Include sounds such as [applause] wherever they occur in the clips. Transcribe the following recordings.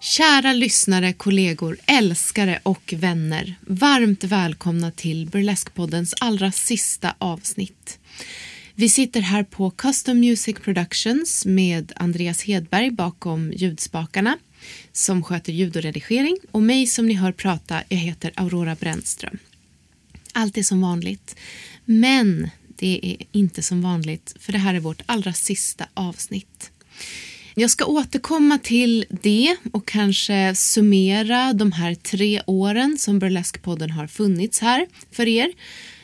Kära lyssnare, kollegor, älskare och vänner. Varmt välkomna till Burlesque-poddens allra sista avsnitt. Vi sitter här på Custom Music Productions med Andreas Hedberg bakom ljudspakarna som sköter ljud och redigering och mig som ni hör prata, jag heter Aurora Brännström. Allt är som vanligt, men det är inte som vanligt för det här är vårt allra sista avsnitt. Jag ska återkomma till det och kanske summera de här tre åren som Burlesque-podden har funnits här för er.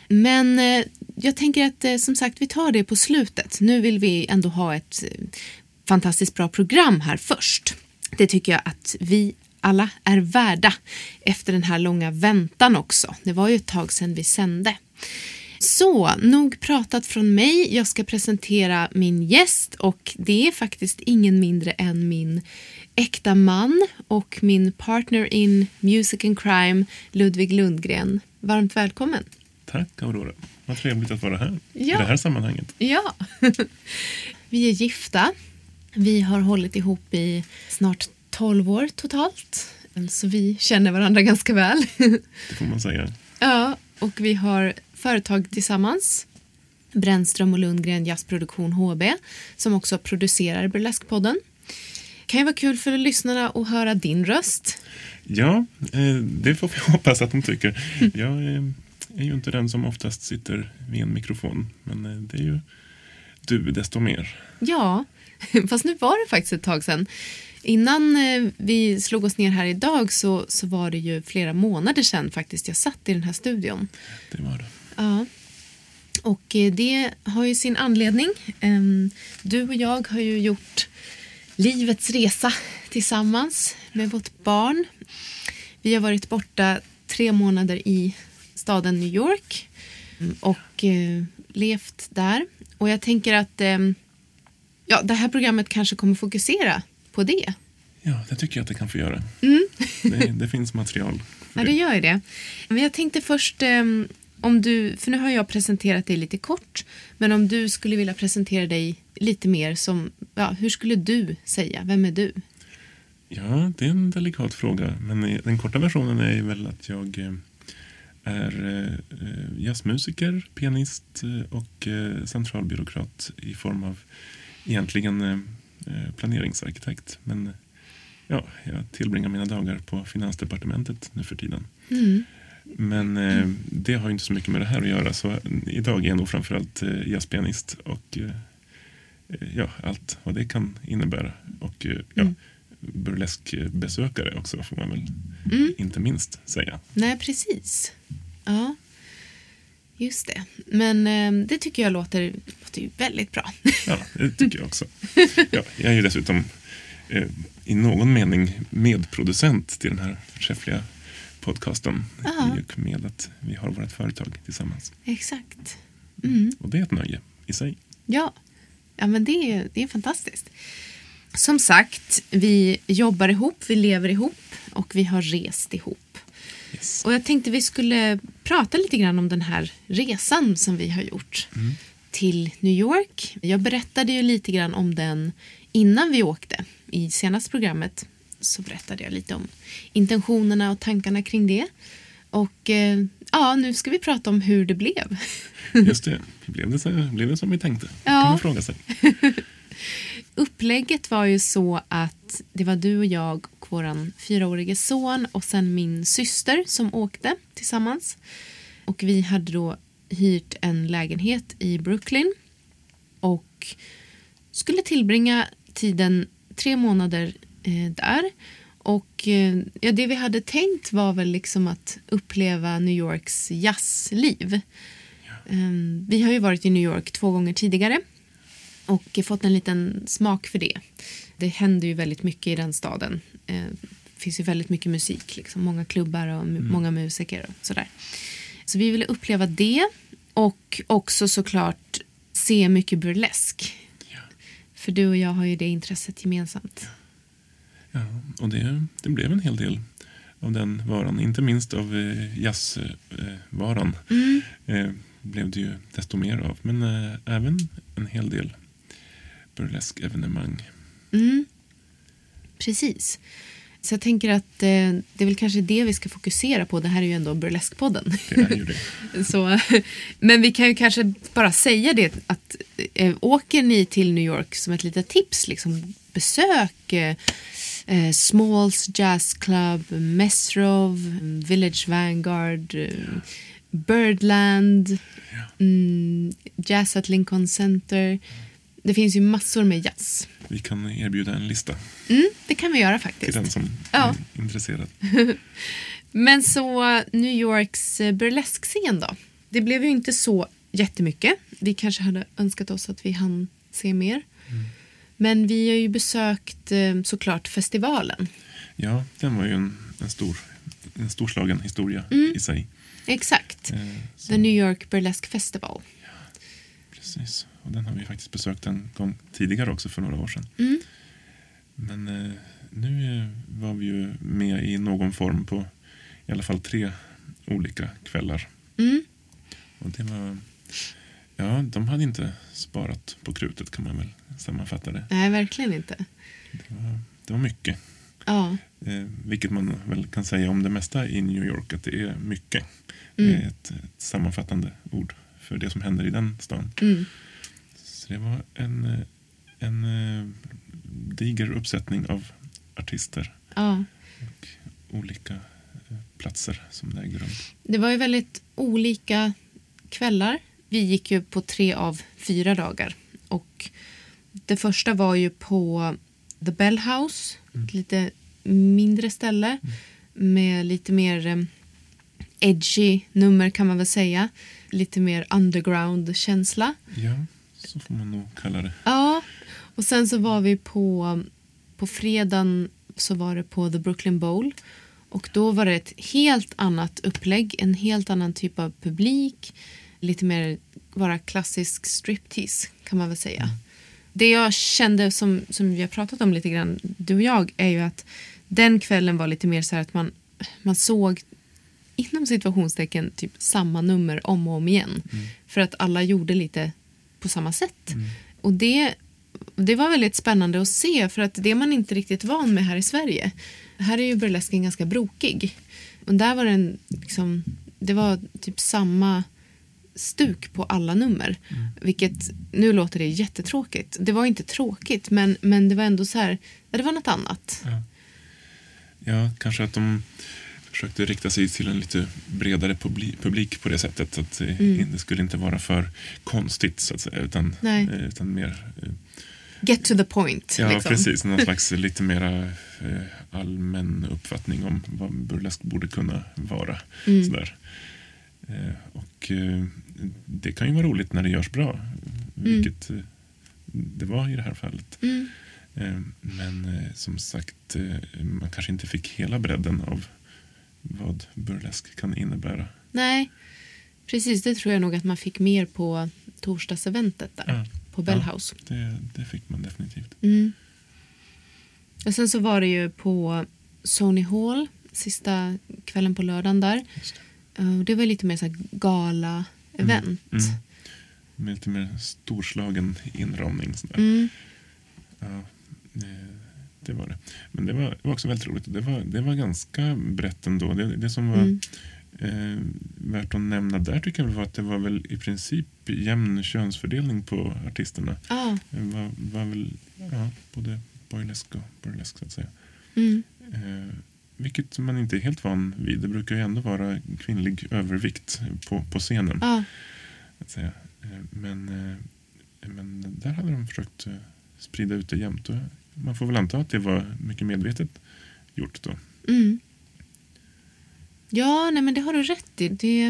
Men eh, jag tänker att eh, som sagt vi tar det på slutet. Nu vill vi ändå ha ett eh, fantastiskt bra program här först. Det tycker jag att vi alla är värda efter den här långa väntan också. Det var ju ett tag sedan vi sände. Så, nog pratat från mig. Jag ska presentera min gäst och det är faktiskt ingen mindre än min äkta man och min partner in Music and Crime, Ludvig Lundgren. Varmt välkommen. Tack Aurora. Vad trevligt att vara här Ja. i det här sammanhanget. Ja. [laughs] Vi är gifta. Vi har hållit ihop i snart 12 år totalt. Så vi känner varandra ganska väl. [laughs] Det får man säga. Ja, och vi har företag tillsammans. Brännström och Lundgren Jazzproduktion HB som också producerar Burlesque-podden. kan ju vara kul för lyssnarna att höra din röst. Ja, eh, det får vi [laughs] hoppas att de tycker. Jag eh, är ju inte den som oftast sitter vid en mikrofon. Men eh, det är ju du desto mer. Ja, [laughs] fast nu var det faktiskt ett tag sedan. Innan vi slog oss ner här idag så, så var det ju flera månader sedan faktiskt jag satt i den här studion. Det var det. Ja. Och eh, det har ju sin anledning. Ehm, Du och jag har ju gjort livets resa tillsammans med vårt barn. Vi har varit borta tre månader i staden New York mm, och eh, levt där. Och jag tänker att ehm, ja, det här programmet kanske kommer fokusera på det. Ja, det tycker jag att det kan få göra. Det, det finns material. Ja, det gör ju det. Men jag tänkte först, ehm, om du, för nu har jag presenterat dig lite kort, men om du skulle vilja presentera dig lite mer som, ja, hur skulle du säga? Vem är du? Ja, det är en delikat fråga. Men den korta versionen är väl att jag eh, är eh, jazzmusiker, pianist eh, och centralbyråkrat i form av egentligen planeringsarkitekt. Men ja, jag tillbringar mina dagar på Finansdepartementet nu för tiden. Men eh, det har ju inte så mycket med det här att göra. Så eh, idag är jag nog framförallt eh, jazzpianist och eh, eh, ja, allt vad det kan innebära. Och eh, ja, burleskbesökare också får man väl inte minst säga. Nej, precis. Ja, just det. Men eh, det tycker jag låter, låter ju väldigt bra. Ja, det tycker jag också. Ja, jag är ju dessutom i någon mening medproducent till den här förträffliga podcasten. Ja. I och med att vi har vårt företag tillsammans. Exakt. Och det är ett nöje i sig. Ja, ja men det är, det är fantastiskt. Som sagt, vi jobbar ihop, vi lever ihop och vi har rest ihop. Yes. Och jag tänkte vi skulle prata lite grann om den här resan som vi har gjort till New York. Jag berättade ju lite grann om den innan vi åkte. I senaste programmet så berättade jag lite om intentionerna och tankarna kring det. Och eh, ja, nu ska vi prata om hur det blev. [laughs] Just det, blev det, så, blev det som vi tänkte? Ja. kan man fråga sig. [laughs] Upplägget var ju så att det var du och jag och vår fyraårige son och sen min syster som åkte tillsammans. Och vi hade då hyrt en lägenhet i Brooklyn och skulle tillbringa tiden tre månader där. Och eh, ja, det vi hade tänkt var väl liksom att uppleva New Yorks jazzliv. Um, vi har ju varit i New York två gånger tidigare och fått en liten smak för det. Det händer ju väldigt mycket i den staden. Eh, det finns ju väldigt mycket musik, liksom. många klubbar och mm. många musiker och sådär. Så vi ville uppleva det och också såklart se mycket burlesk. Ja. För du och jag har ju det intresset gemensamt. Ja, och det, det blev en hel del av den varan. Inte minst av eh, jazzvaran. Eh, mm. eh, blev det ju desto mer av. Men eh, även en hel del burlesk-evenemang. Mm. Precis. Så jag tänker att eh, det är väl kanske det vi ska fokusera på. Det här är ju ändå burleskpodden. Det är ju det. [laughs] Så, men vi kan ju kanske bara säga det att eh, åker ni till New York som ett litet tips, liksom, besök eh, eh Smalls Jazz Club, Mesrov, Village Vanguard, eh, Birdland, ja. mm, Jazz at Lincoln Center. Det finns ju massor med jazz. Vi kan erbjuda en lista. Mm, det kan vi göra faktiskt. Till den som ja. är intresserad. [laughs] Men så New Yorks eh, burleskscen då? Det blev ju inte så jättemycket. Vi kanske hade önskat oss att vi hann se mer. Mm. Men vi har ju besökt eh, såklart festivalen. Ja, den var ju en, en, stor, en storslagen historia mm. i sig. Exakt. Eh, The New York Burlesque Festival. Ja, precis. Och den har vi faktiskt besökt en gång tidigare också för några år sedan. Mm. Men eh, nu eh, var vi ju med i någon form på i alla fall tre olika kvällar. Mm. Och det var... Ja, de hade inte sparat på krutet kan man väl sammanfatta det. Nej, verkligen inte. Det var, det var mycket. Ja. Eh, vilket man väl kan säga om det mesta i New York, att det är mycket. Mm. Det är ett, ett sammanfattande ord för det som händer i den stan. Mm. Så det var en, en eh, diger uppsättning av artister. Ja. Och olika eh, platser som det ägde rum. Det var ju väldigt olika kvällar. Vi gick ju på tre av fyra dagar. Och det första var ju på The Bell House, mm. ett lite mindre ställe mm. med lite mer eh, edgy nummer kan man väl säga. Lite mer underground-känsla. Ja. Så får man nog kalla det. Ja, och sen så var vi på, på fredagen så var det på The Brooklyn Bowl. Och då var det ett helt annat upplägg, en helt annan typ av publik. Lite mer bara klassisk striptease kan man väl säga. Mm. Det jag kände som, som vi har pratat om lite grann, du och jag, är ju att den kvällen var lite mer så här att man, man såg inom situationstecken typ samma nummer om och om igen. Mm. För att alla gjorde lite på samma sätt. Mm. Och det, det var väldigt spännande att se för att det är man inte riktigt van med här i Sverige. Här är ju burlesken ganska brokig. Och där var den liksom, det var typ samma stuk på alla nummer. Mm. Vilket, nu låter det jättetråkigt. Det var inte tråkigt men, men det var ändå så här, det var något annat. Ja, ja kanske att de försökte rikta sig till en lite bredare publik på det sättet. Att mm. det skulle inte vara för konstigt så att säga, utan, Nej. Eh, utan mer... Eh, Get to the point. Ja, liksom. precis. Någon [laughs] slags lite mera eh, allmän uppfattning om vad burlesk borde kunna vara. Mm. Sådär. Och det kan ju vara roligt när det görs bra, mm. vilket det var i det här fallet. Mm. Men som sagt, man kanske inte fick hela bredden av vad burlesk kan innebära. Nej, precis. Det tror jag nog att man fick mer på torsdagseventet där. Ja. På Bellhouse. Ja, det, det fick man definitivt. Mm. Och sen så var det ju på Sony Hall sista kvällen på lördagen där. Det. Det. var lite mer så gala-event. Mm. Mm. Med lite mer storslagen inramning. Mm. Ja, det var det. Men det var, det var också väldigt roligt. Det var, det var ganska brett ändå. Det, det som var mm. eh, värt att nämna där tycker jag var att det var väl i princip jämn könsfördelning på artisterna. Ah. Det var, var väl ja, både boylesk och burlesk så att säga. Mm. Eh, vilket man inte är helt van vid. Det brukar ju ändå vara kvinnlig övervikt på, på scenen. Ah. Att säga. Eh, men, eh, men där hade de försökt eh, sprida ut det jämnt. Man får väl anta att det var mycket medvetet gjort då. Mm. Ja, nej men det har du rätt i. Det, det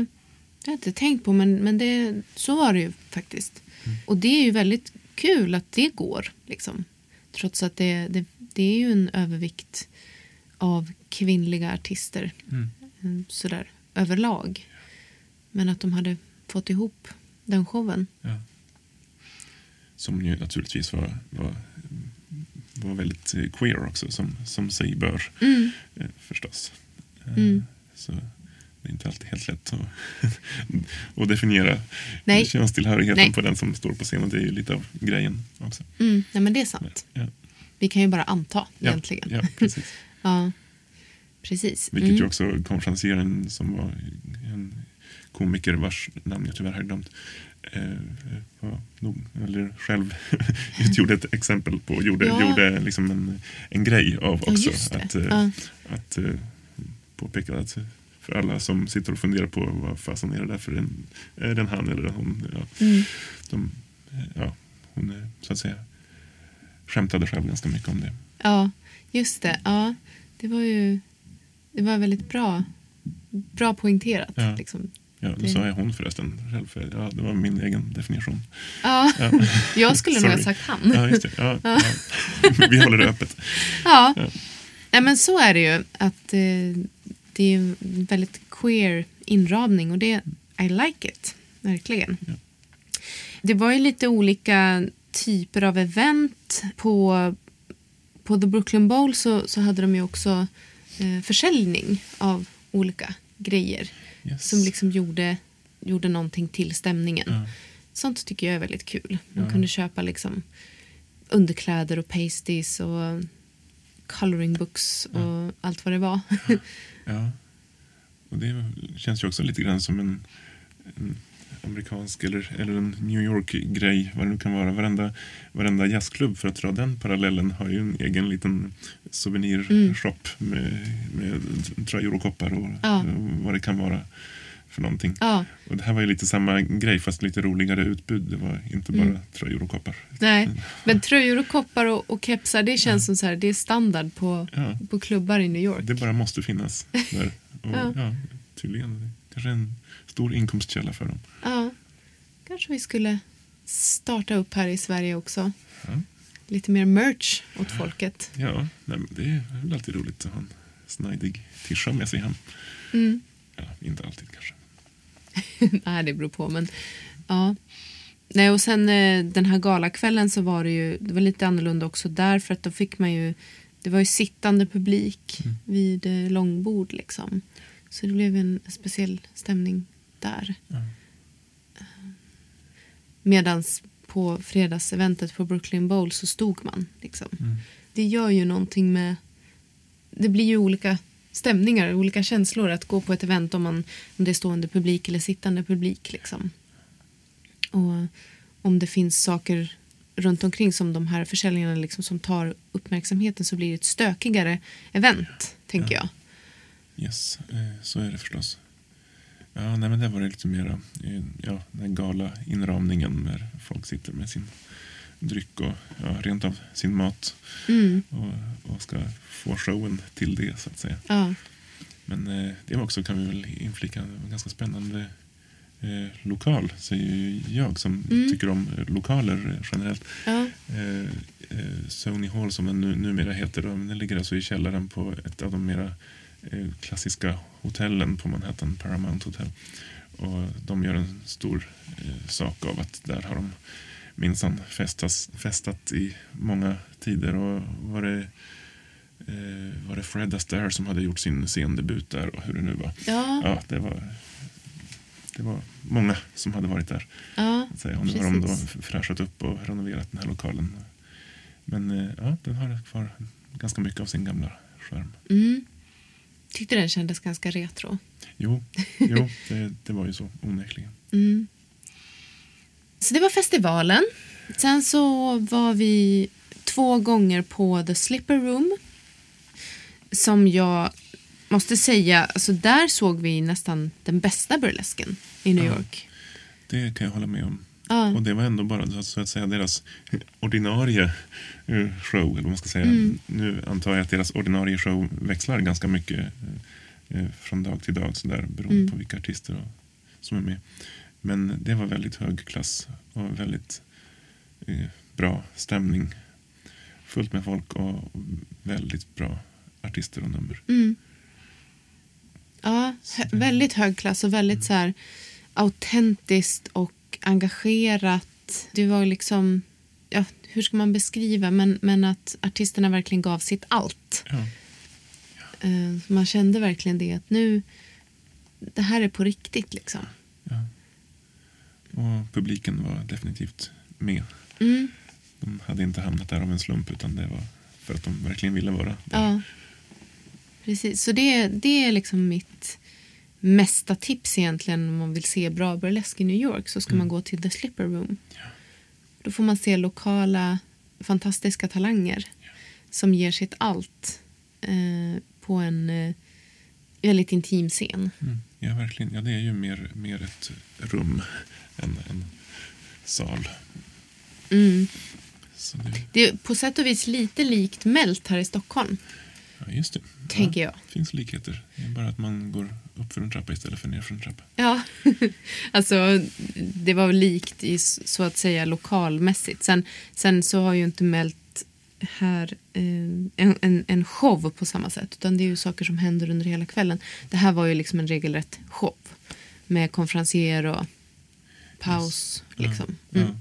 har jag inte tänkt på, men, men det, så var det ju faktiskt. Och det är ju väldigt kul att det går, liksom. Trots att det, det, det är ju en övervikt av kvinnliga artister Mm. mm, sådär överlag. Men att de hade fått ihop den showen. Ja. Som ju naturligtvis var, var, var väldigt eh, queer också, som, som sig bör Mm. eh, förstås. Eh, Mm. Så det är inte alltid helt lätt att, [laughs] att definiera Nej. könstillhörigheten Nej. på den som står på scenen. Det är ju lite av grejen också. Mm. Nej, men det är sant. Ja, Vi kan ju bara anta egentligen. ja precis. [laughs] Ja, precis. Vilket Mm. ju också konferencieren som var en komiker vars namn jag tyvärr har glömt eh, var nog, eller själv [laughs] utgjorde ett exempel på, gjorde, Ja. gjorde liksom en, en grej av Ja, också. just det. att, eh, Ja. att eh, påpeka att för alla som sitter och funderar på vad fasen är det där för en, är det en han eller hon? Ja, Mm. de, eh, ja, hon eh, så att säga skämtade själv ganska mycket om det. Ja, just det. Ja, det var ju det var väldigt bra, bra poängterat. Ja. Liksom. Ja, Det- sa jag hon förresten själv, för ja, det var min egen definition. Ja, Ja. [laughs] jag skulle nog ha sagt han. Ja, just det. Ja, ja. [laughs] Vi håller det öppet. Ja. Nej, men så är det ju. Att eh, Det är en väldigt queer inramning och det I like it. Verkligen. Det var ju lite olika typer av event. På, på The Brooklyn Bowl så, så hade de ju också eh, försäljning av olika grejer Yes. som liksom gjorde, gjorde någonting till stämningen. Ja. Sånt tycker jag är väldigt kul. Man Ja. kunde köpa liksom underkläder och pasties och coloring books och allt vad det var. Ja. Och det känns ju också lite grann som en, en amerikansk eller, eller en New York-grej, vad det nu kan vara. Varenda, varenda jazzklubb, för att dra den parallellen, har ju en egen liten souvenirshop med, med tröjor och koppar och Mm. Ja. eh, vad det kan vara för någonting. ja, Och det här var ju lite samma grej, fast lite roligare utbud. Det var inte bara Mm. tröjor och koppar. nej. Men tröjor och koppar och, och kepsar, det känns som så här, det är standard på, Ja. på klubbar i New York. Det bara måste finnas där. [laughs] Och, Ja. ja. tydligen kanske en stor inkomstkälla för dem. Kanske vi skulle starta upp här i Sverige också. Ja. Lite mer merch åt folket. Ja, det är väl alltid roligt att ha en snajdig tischa med sig hem. Mm. Ja, inte alltid kanske. [laughs] Nej, det beror på. Men, ja. Nej, och sen eh, den här galakvällen så var det ju det var lite annorlunda också där för att då fick man ju det var ju sittande publik vid eh, långbord liksom. Så det blev en speciell stämning där. Ja. Medan på fredagseventet på Brooklyn Bowl så stod man. Liksom. Mm. Det gör ju någonting med... Det blir ju olika stämningar, olika känslor att gå på ett event om, man, om det är stående publik eller sittande publik. Liksom. Och om det finns saker runt omkring som de här försäljningarna liksom, som tar uppmärksamheten så blir det ett stökigare event, tänker Ja. jag. Yes, eh, så är det förstås. Ja, nej, men det var det lite mera, ja, den gala inramningen där folk sitter med sin dryck och ja, rent av sin mat Mm. och, och ska få showen till det så att säga. Ja. Men eh, det var också, kan vi väl inflika, en ganska spännande eh, lokal, säger jag som Mm. tycker om eh, lokaler generellt. Ja. Eh, eh, Sony Hall som den nu, numera heter, då, den ligger alltså i källaren på ett av de mera klassiska hotellen på Manhattan, Paramount Hotel. Och de gör en stor eh, sak av att där har de minsann festat i många tider. Och var det, eh, var det Fred Astaire som hade gjort sin scendebut där och hur det nu var. Ja. Ja, det var, det var många som hade varit där. Ja. Och nu har de då Precis. fräschat upp och renoverat den här lokalen. Men eh, ja, den har kvar ganska mycket av sin gamla charm. Mm. Tyckte den kändes ganska retro. Jo, jo det, det var ju så onekligen. Mm. Så det var festivalen. Sen så var vi två gånger på The Slipper Room. Som jag måste säga, alltså där såg vi nästan den bästa burlesken i New Ja. York. Det kan jag hålla med om. Och det var ändå bara så att säga deras ordinarie eh, show. Eller vad man ska säga. Mm. Nu antar jag att deras ordinarie show växlar ganska mycket eh, eh, från dag till dag så där, beroende Mm. på vilka artister som är med. Men det var väldigt hög klass och väldigt bra stämning. Fullt med folk och väldigt bra artister och nummer. Mm. Ja, hö- väldigt hög klass och väldigt så här autentiskt och engagerat. Det var liksom, ja, hur ska man beskriva, men, men att artisterna verkligen gav sitt allt. Ja, Eh, så man kände verkligen det att nu, det här är på riktigt liksom. ja. Och publiken var definitivt med. Mm, De hade inte hamnat där av en slump utan det var för att de verkligen ville vara där. ja, precis. Så det, det är liksom mitt mesta tips egentligen om man vill se bra burlesk i New York så ska man gå till The Slipper Room. Då får man se lokala fantastiska talanger som ger sitt allt eh, på en eh, väldigt intim scen. Mm. Ja, verkligen. Ja, det är ju mer, mer ett rum än en sal. Mm. Det, Det är på sätt och vis lite likt Melt här i Stockholm, ja, just det. tänker jag. Det finns likheter. Det är bara att man går upp för en trappa istället för ner för en trappa. Ja, [laughs] alltså det var likt i så att säga lokalmässigt. Sen, sen så har ju inte Melt här eh, en, en, en show på samma sätt utan det är ju saker som händer under hela kvällen. Det här var ju liksom en regelrätt show med konferencier och paus. Liksom. Ja, Mm.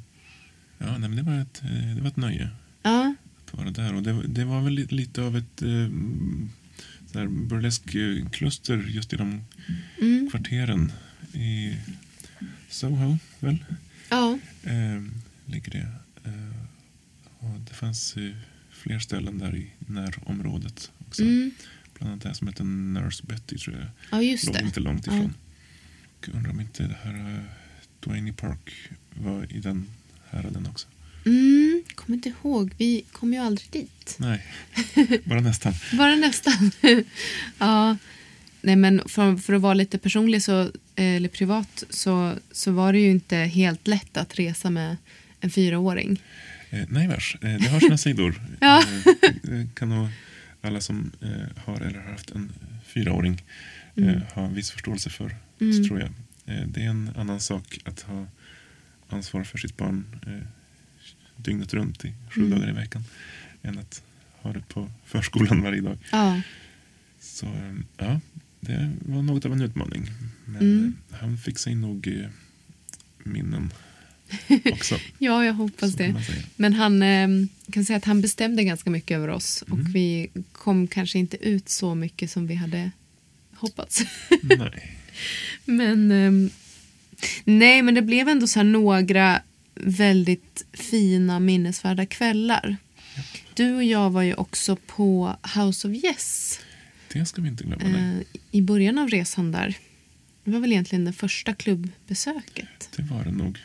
ja. ja nej, men det, var ett, eh, det var ett nöje Ja, att vara där. Och det, det var väl li- lite av ett eh, här burleskkluster just i de mm. kvarteren i Soho, väl? ja. Eh, ligger det. Eh, och det fanns eh, fler ställen där i närområdet också. Mm. Bland annat det här som heter Nurse Betty tror jag. ja just Låg det. inte långt Ja. ifrån. Och undrar om inte det här uh, Dwayne Park var i den häraden också. Mm, kommer inte ihåg, vi kom ju aldrig dit. Nej, bara nästan. [laughs] Bara nästan. [laughs] ja. Nej, men för, för att vara lite personlig så, eller privat så, så var det ju inte helt lätt att resa med en fyraåring. Eh, nej vars, eh, det har sina sidor. [laughs] Ja. Eh, kan nog alla som eh, har eller har haft en fyraåring eh, Mm. ha viss förståelse för, Mm. tror jag. Eh, det är en annan sak att ha ansvar för sitt barn eh, dygnet runt i sju Mm. dagar i veckan än att ha det på förskolan varje dag. Ja. Så eh, ja, det var något av en utmaning. Men Mm. eh, han fick sig nog eh, minnen [laughs] också. ja, jag hoppas det. Men han eh, kan säga att han bestämde ganska mycket över oss Mm. och vi kom kanske inte ut så mycket som vi hade hoppats. Nej. [laughs] Men ehm, nej, men det blev ändå så här några väldigt fina minnesvärda kvällar. Du och jag var ju också på House of Yes Det ska vi inte glömma. eh, i början av resan där. Det var väl egentligen det första klubbbesöket. Det var det nog.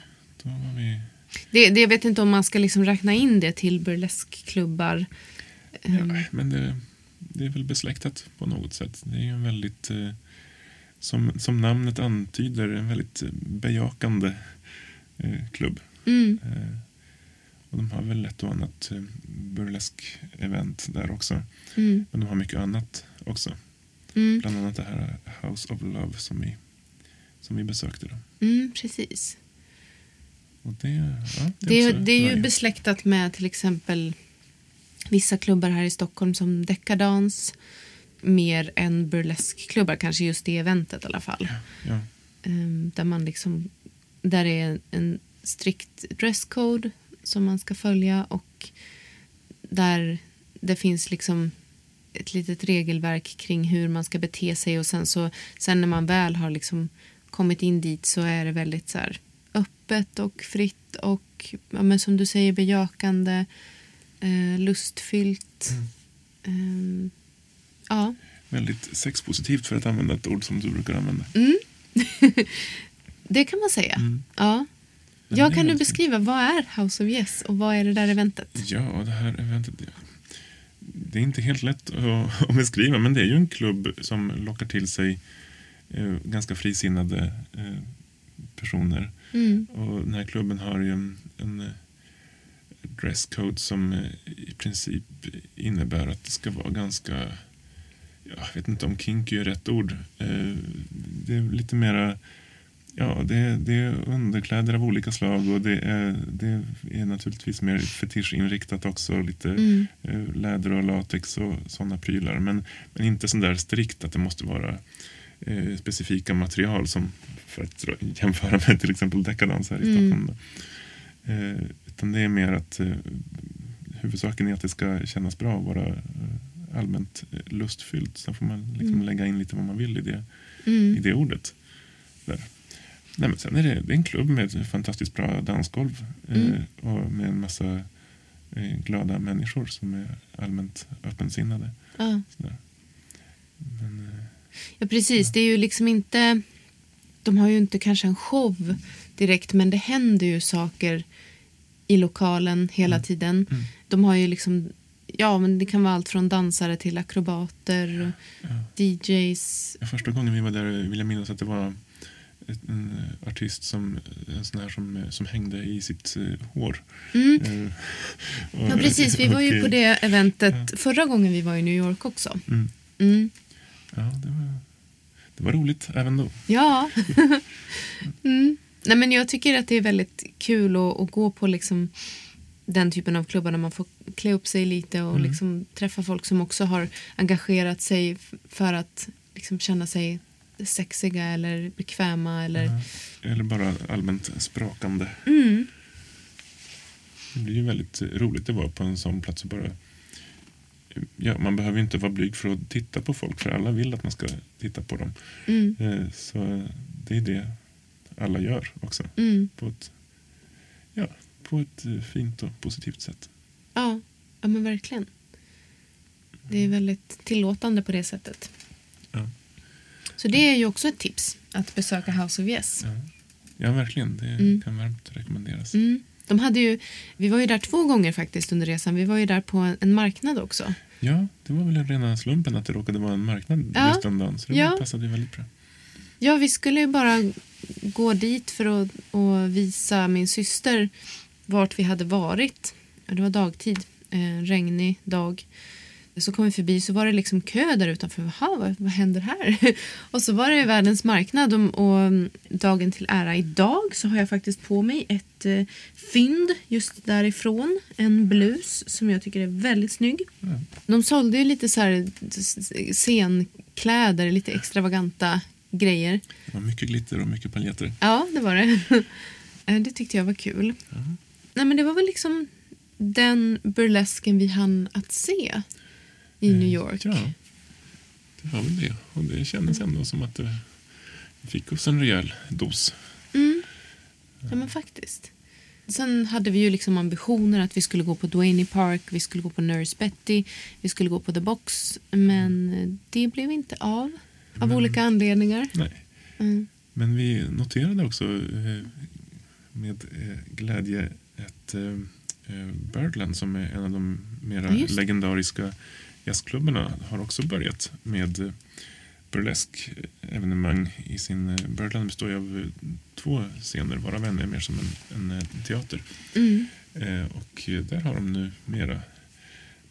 Då var vi... Det, det, jag vet inte om man ska liksom räkna in det till burleskklubbar. Ehm, Ja, men det, det är väl besläktat på något sätt. Det är ju en väldigt, eh, som, som namnet antyder, en väldigt eh, bejakande eh, klubb. Mm, Eh, och de har väl ett och annat eh, burlesk-event där också. mm, Men de har mycket annat också. mm, Bland annat det här House of Love som vi, som vi besökte. Då. mm, precis. Och det, ja, det, Det, är det är ju besläktat med till exempel vissa klubbar här i Stockholm som Decadans. Mer än burleskklubbar, kanske just det eventet i alla fall. Ja, Ehm, där man liksom, där är en strikt dresscode som man ska följa och där det finns liksom ett litet regelverk kring hur man ska bete sig och sen så sen när man väl har liksom kommit in dit så är det väldigt så här öppet och fritt och ja, men som du säger bejakande, eh, lustfyllt. Ehm, ja. väldigt sexpositivt för att använda ett ord som du brukar använda. [laughs] Det kan man säga. Mm. Ja. Ja, kan du alltid- beskriva vad är House of Yes och vad är det där eventet? Ja, det här eventet. det- är inte helt lätt att, att beskriva, men det är ju en klubb som lockar till sig eh, ganska frisinnade eh, personer. Mm. Och den här klubben har ju en, en eh, dresscode som i princip innebär att det ska vara ganska, ja, jag vet inte om kinky är rätt ord. Det är lite mera, ja det, är- det är underkläder av olika slag och det är, det är naturligtvis mer fetischinriktat också. Lite Mm. eh, läder och latex och sådana prylar. Men, men inte så där strikt att det måste vara eh, specifika material som för att jämföra med till exempel dekadans här i Mm. Stockholm. Eh, utan det är mer att eh, huvudsaken är att det ska kännas bra och vara eh, allmänt eh, lustfyllt. Sen får man liksom Mm. lägga in lite vad man vill i det, Mm. i det ordet. Där. Nej, men sen är det, det är en klubb med fantastiskt bra dansgolv eh, Mm. och med en massa eh, glada människor som är allmänt öppensinnade. Ja. Men, eh, ja, precis. Det är ju liksom inte... De har ju inte kanske en show direkt, men det händer ju saker i lokalen hela tiden. Mm. De har ju liksom... Ja, men det kan vara allt från dansare till akrobater, ja. DJs. Ja, Första gången vi var där vill jag minnas att det var en eh, artist som, en sån här som, eh, som hängde i sitt eh, hår. Mm. Eh, och- Ja, precis. Vi var ju och, på eh, det eventet förra gången vi var i New York också. Mm, Mm. ja, det var, det var roligt även då. Ja. [laughs] mm. Nej, men jag tycker att det är väldigt kul att, att gå på liksom den typen av klubbar där man får klä upp sig lite och Mm. liksom träffa folk som också har engagerat sig för att liksom känna sig sexiga eller bekväma. Eller... Ja. Eller bara allmänt sprakande. Mm. Det blir ju väldigt roligt att vara på en sån plats och bara Ja, man behöver ju inte vara blyg för att titta på folk för alla vill att man ska titta på dem. Mm. Eh, Så det är det alla gör också. Mm. På ett, ja, på ett fint och positivt sätt. Ja. ja, men verkligen. Det är väldigt tillåtande på det sättet. Så det är ju också ett tips, att besöka House of Yes. Ja, ja verkligen. Det Mm. kan varmt rekommenderas. Mm. De hade ju, vi var ju där två gånger faktiskt under resan. Vi var ju där på en, marknad också. Ja, det var väl en rena slumpen att det råkade vara en marknad Ja. just den dagen. Så det Ja. passade ju väldigt bra. Ja, vi skulle ju bara gå dit för att, visa min syster vart vi hade varit. Det var dagtid, en regnig dag. Så kom vi förbi så var det liksom kö där utanför. Jaha, vad, vad händer här? [laughs] Och så var det världens marknad och, och dagen till ära idag så har jag faktiskt på mig ett eh, fynd just därifrån. En blus som jag tycker är väldigt snygg. Ja. De sålde ju lite så här scenkläder, lite extravaganta grejer. Det var mycket glitter och mycket paljetter. Ja, det var det. [laughs] Eh, det tyckte jag var kul. Nej, men det var väl liksom den burlesken vi hann att se i New York. Eh, Ja, det var väl det. Och det kändes ändå som att det fick oss en rejäl dos. Mm. Ja, men faktiskt. Sen hade vi ju liksom ambitioner att vi skulle gå på Duane Park, vi skulle gå på Nurse Betty, vi skulle gå på The Box. Men eh, det blev inte av. Av Men- olika anledningar. Nej. Mm. Men vi noterade också eh, med eh, glädje att eh, eh, Birdland som är en av de mera Ja, legendariska jazzklubbarna har också börjat med eh, burlesk evenemang i sin... eh, Birdland består ju av eh, två scener varav en är mer som en, en eh, teater. Mm. Eh, och eh, där har de nu mera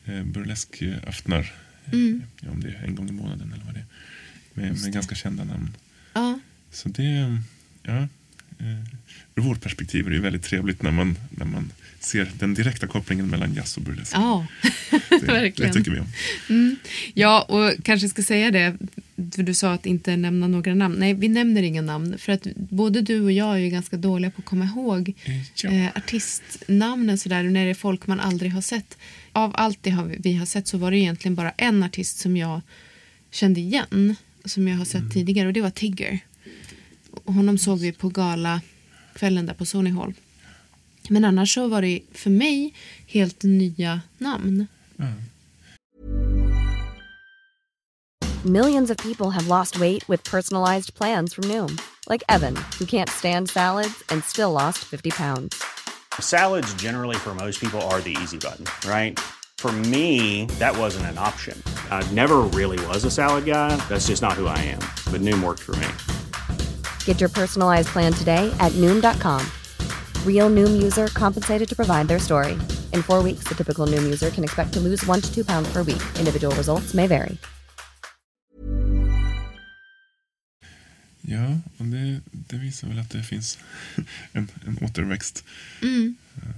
eh, burleskaftnar. Mm. Ja, om det är en gång i månaden eller vad det är. Med, med ganska kända namn. Ja. Så det, ja, eh, ur vårt perspektiv är det väldigt trevligt när man, när man ser den direkta kopplingen mellan jazz och burlesk. ja. [laughs] det, det verkligen. tycker vi om. Mm. Ja, och kanske ska säga det, för du sa att inte nämna några namn. Nej, vi nämner inga namn, för att både du och jag är ju ganska dåliga på att komma ihåg Ja, eh, artistnamnen sådär, när det är folk man aldrig har sett. Av allt det vi, vi har sett så var det egentligen bara en artist som jag kände igen, som jag har sett tidigare, och det var Tigger. Och honom såg vi på gala kvällen där på Sony Hall. Men annars så var det för mig helt nya namn. ja. Millions of people have lost weight with personalized plans from Noom, like Evan, who can't stand salads and still lost 50 pounds. Salads, generally, for most people, are the easy button, right? For me, that wasn't an option. I never really was a salad guy. That's just not who I am. But Noom worked for me. Get your personalized plan today at Noom.com. Real Noom user compensated to provide their story. In four weeks, the typical Noom user can expect to lose one to two pounds per week. Individual results may vary. Ja, och det, det visar väl att det finns [laughs] en, en återväxt. Mm. Eh,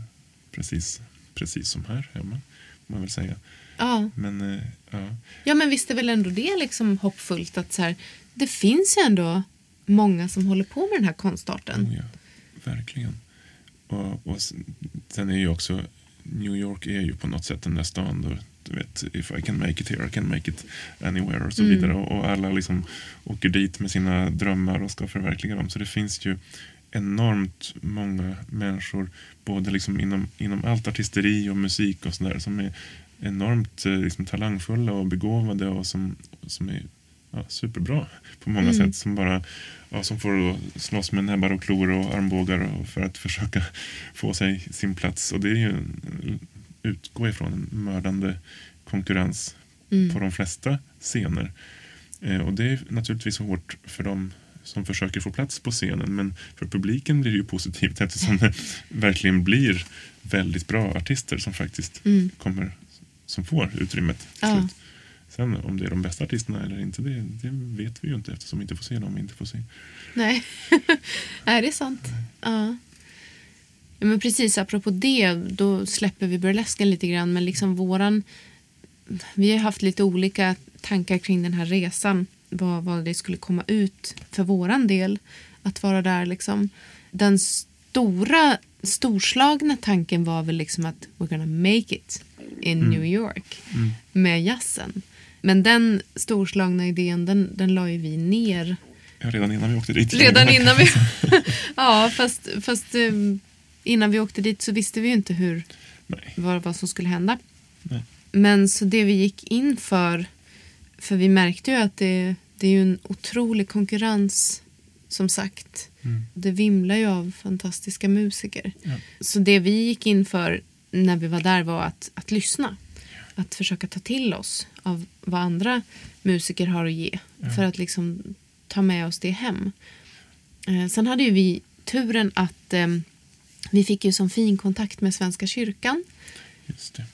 Precis, precis som här hemma, man väl säga. Ja. Men eh, ja, ja, men visst är väl ändå det liksom hoppfullt att så här, det finns ju ändå många som håller på med den här konstarten. oh ja, verkligen. Och, och sen är ju också, New York är ju på något sätt den där stan då, du vet, if I can make it here, I can make it anywhere och så Mm. vidare. Och, och alla liksom åker dit med sina drömmar och ska förverkliga dem. Så det finns ju enormt många människor, både liksom inom, inom allt artisteri och musik och sådär, som är enormt eh, liksom, talangfulla och begåvade och som, som är ja, superbra på många Mm. sätt. Som bara ja, som får då slåss med näbbar och klor och armbågar för att [laughs] försöka få sig sin plats. Och det är ju utgå ifrån en mördande konkurrens Mm. på de flesta scener. Eh, och det är naturligtvis hårt för dem som försöker få plats på scenen men för publiken blir det ju positivt [laughs] eftersom det [laughs] verkligen blir väldigt bra artister som faktiskt Mm. kommer som får utrymmet till Ja. slut. Sen om det är de bästa artisterna eller inte, det, det vet vi ju inte eftersom vi inte får se dem vi inte får se. Nej, [laughs] är det sant? Ja. ja. Men precis, apropå det, då släpper vi burlesken lite grann. Men liksom våran... Vi har haft lite olika tankar kring den här resan. Vad, vad det skulle komma ut för våran del att vara där. Liksom. Den stora, storslagna tanken var väl liksom att we're gonna make it in New York med jazzen. Men den storslagna idén, den, den la ju vi ner Ja, redan innan vi åkte dit. Redan [laughs] innan vi... [laughs] ja, fast, fast eh, innan vi åkte dit så visste vi ju inte hur, Nej. vad, vad som skulle hända. Nej. Men så det vi gick in för, för vi märkte ju att det, det är ju en otrolig konkurrens som sagt. Mm. Det vimlar ju av fantastiska musiker. Ja. Så det vi gick in för när vi var där var att, att lyssna. Att försöka ta till oss av vad andra musiker har att ge. För att liksom ta med oss det hem. Eh, sen hade ju vi turen att eh, vi fick ju som fin kontakt med Svenska kyrkan.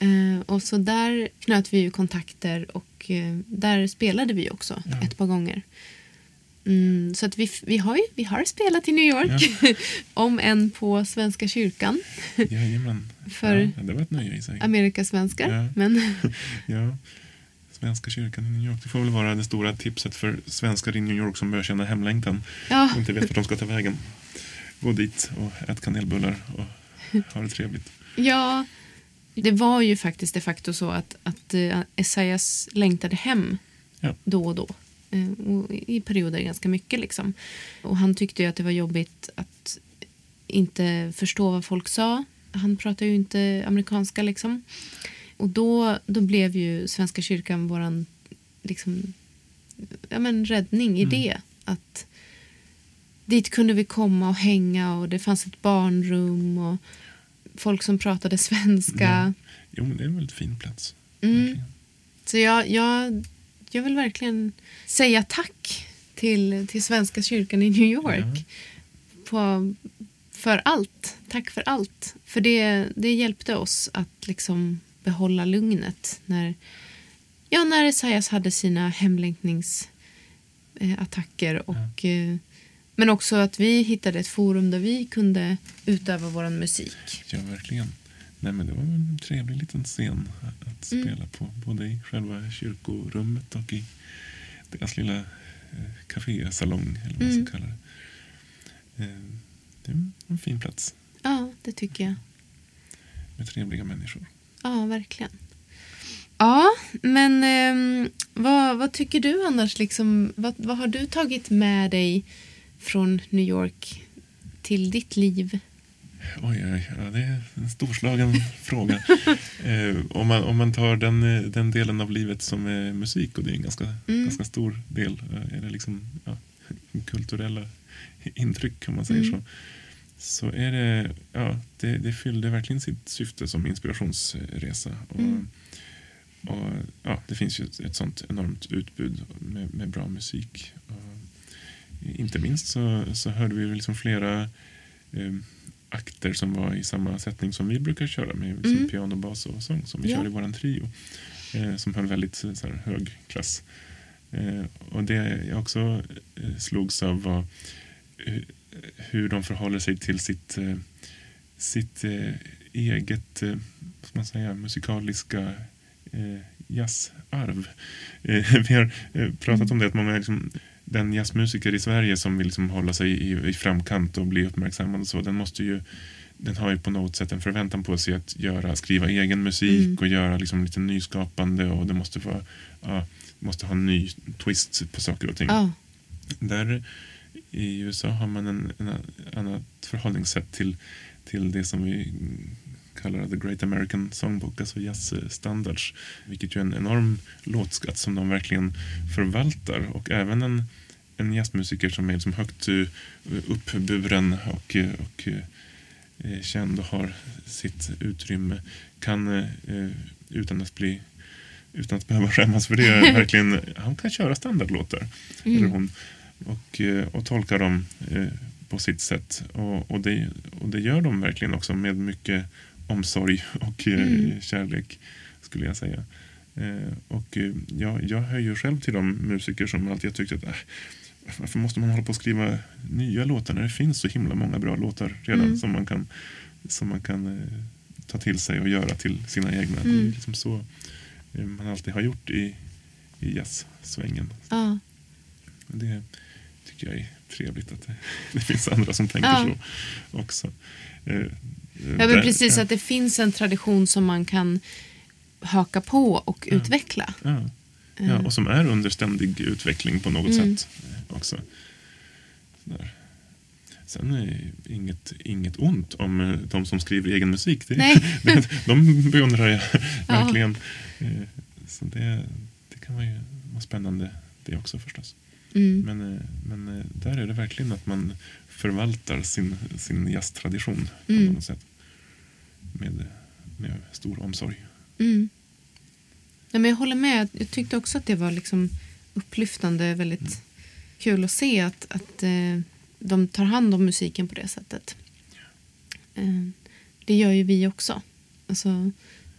Eh, och så där knöt vi ju kontakter och eh, där spelade vi också Ja. ett par gånger. Mm, så att vi, vi, har ju, vi har spelat i New York, [laughs] om än på Svenska kyrkan, Jajamän. [laughs] För- ja, det var ett nöje i sig. Amerikasvenskar. Ja. Men [laughs] Ja. Svenska kyrkan i New York. Det får väl vara det stora tipset för svenskar i New York som börjar känna hemlängtan ja, och inte vet vart de ska ta vägen. Gå dit och ät kanelbullar och ha det trevligt. ja, det var ju faktiskt de facto så att, att eh, Esaias längtade hem Ja. då och då. Eh, och I perioder ganska mycket. Liksom. Och han tyckte ju att det var jobbigt att inte förstå vad folk sa. Han pratar ju inte amerikanska. liksom. Och då, då blev ju Svenska kyrkan våran liksom, ja, men räddning i det. Att dit kunde vi komma och hänga och det fanns ett barnrum och folk som pratade svenska. Ja. Jo, men det är en väldigt fin plats. Mm. Så jag, jag, jag vill verkligen säga tack till, till Svenska kyrkan i New York. På, för allt. Tack för allt. För det, det hjälpte oss att liksom behålla lugnet när, ja, när Esaias hade sina hemlängtningsattacker. Och, eh, men också att vi hittade ett forum där vi kunde utöva vår musik. Ja, verkligen. Nej, men det var en trevlig liten scen att Mm. spela på. Både i själva kyrkorummet och i deras lilla eh, kafésalong, eller vad man Mm. ska kalla det. Eh, det är en fin plats Ja, det tycker jag. med trevliga människor. Ja, verkligen. Ja, men ehm, vad, vad tycker du annars? Liksom, vad, vad har du tagit med dig från New York till ditt liv? Oj, oj, ja, det är en storslagen [laughs] fråga. Eh, om, man, om man tar den, eh, den delen av livet som är musik, och det är en ganska, Mm. ganska stor del, eh, eller liksom ja, kulturella intryck om man säger Mm. så. Så är det, ja, det, det fyllde verkligen sitt syfte som inspirationsresa. Och, Mm. och, ja, det finns ju ett, ett sånt enormt utbud med, med bra musik. Och inte minst så, så hörde vi liksom flera eh, akter som var i samma sättning som vi brukar köra med liksom Mm. piano, bas och sång som vi Ja. kör i våran trio. Eh, som höll väldigt så här, hög klass. Eh, och det jag också eh, slogs av var eh, hur de förhåller sig till sitt, eh, sitt eh, eget eh, vad man säga, musikaliska jazzarv. [laughs] Vi har pratat om det att många liksom, den jazzmusiker i Sverige som vill liksom hålla sig i, i framkant och bli uppmärksammad och så, den måste ju den har ju på något sätt en förväntan på sig att göra, skriva egen musik Mm. och göra liksom lite nyskapande och det måste vara ja, måste ha en ny twist på saker och ting. Ja. Där i USA har man en, en annat förhållningssätt till, till det som vi kallar The Great American Songbook, alltså jazzstandards. Vilket ju är en enorm låtskatt som de verkligen förvaltar. Och även en, en jazzmusiker som är liksom högt eh, uppburen och, eh, och eh, känd och har sitt utrymme kan eh, utan att bli utan att behöva skämmas för det. [laughs] verkligen, han kan köra standardlåtar. Eller hon, och, eh, och tolka dem eh, på sitt sätt. Och, och, det, och det gör de verkligen också med mycket omsorg och eh, Mm. kärlek skulle jag säga. Och jag, jag hör ju själv till de musiker som alltid har tyckt att äh, varför måste man hålla på och skriva nya låtar när det finns så himla många bra låtar redan Mm. som man kan, som man kan ta till sig och göra till sina egna. Det är Mm. liksom så man alltid har gjort i, i jazzsvängen. Ja. Det tycker jag är trevligt att det, [laughs] det finns andra som tänker Ja. så också. Eh, eh, Ja, men där- precis, ja, att det finns en tradition som man kan haka på och Ja. utveckla. Ja, ja, och som är under ständig utveckling på något Mm. sätt eh, också. Sådär. Sen är inget, inget ont om eh, de som skriver egen musik. Det, Nej. [laughs] det, de beundrar jag [laughs] verkligen. Eh, Så det, det kan vara, vara spännande det också förstås. Mm. Men, eh, men eh, där är det verkligen att man förvaltar sin, sin jazztradition på Mm. något sätt. Med, med stor omsorg. Mm. Nej, men jag håller med. Jag tyckte också att det var liksom upplyftande, väldigt kul att se att, att eh, de tar hand om musiken på det sättet. Det gör ju vi också. Alltså,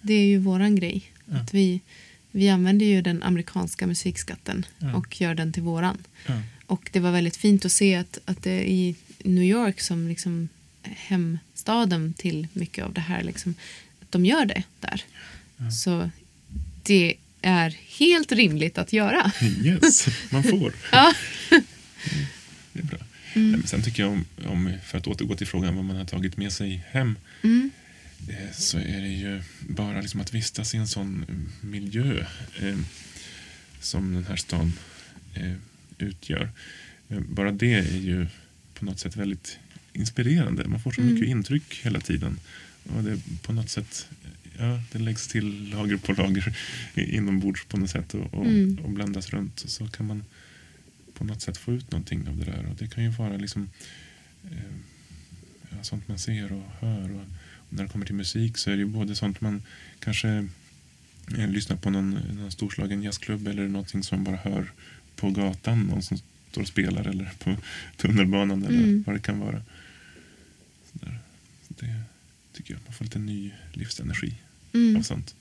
det är ju våran grej. Ja. Att vi, vi använder ju den amerikanska musikskatten Ja. och gör den till våran. Ja. Och det var väldigt fint att se att, att det är i New York som liksom hemstaden till mycket av det här, liksom, att de gör det där. Så det är helt rimligt att göra. [laughs] Yes, man får. [laughs] Ja. [laughs] Det är bra. Men sen tycker jag om, om, för att återgå till frågan vad man har tagit med sig hem. Mm. Eh, Så är det ju bara liksom att vistas i en sån eh, miljö eh, som den här stan utgör. Bara det är ju på något sätt väldigt inspirerande. Man får så Mm. mycket intryck hela tiden. Och det på något sätt ja, det läggs till lager på lager inombords på något sätt och, och, Mm. och blandas runt. Så kan man på något sätt få ut någonting av det där. Och det kan ju vara liksom eh, sånt man ser och hör. Och när det kommer till musik så är det ju både sånt man kanske eh, lyssnar på någon, någon storslagen jazzklubb eller någonting som man bara hör på gatan. Någon som står och spelar eller på tunnelbanan eller Mm. vad det kan vara. Sådär. Så det tycker jag. Man får lite ny livsenergi Mm. av sånt.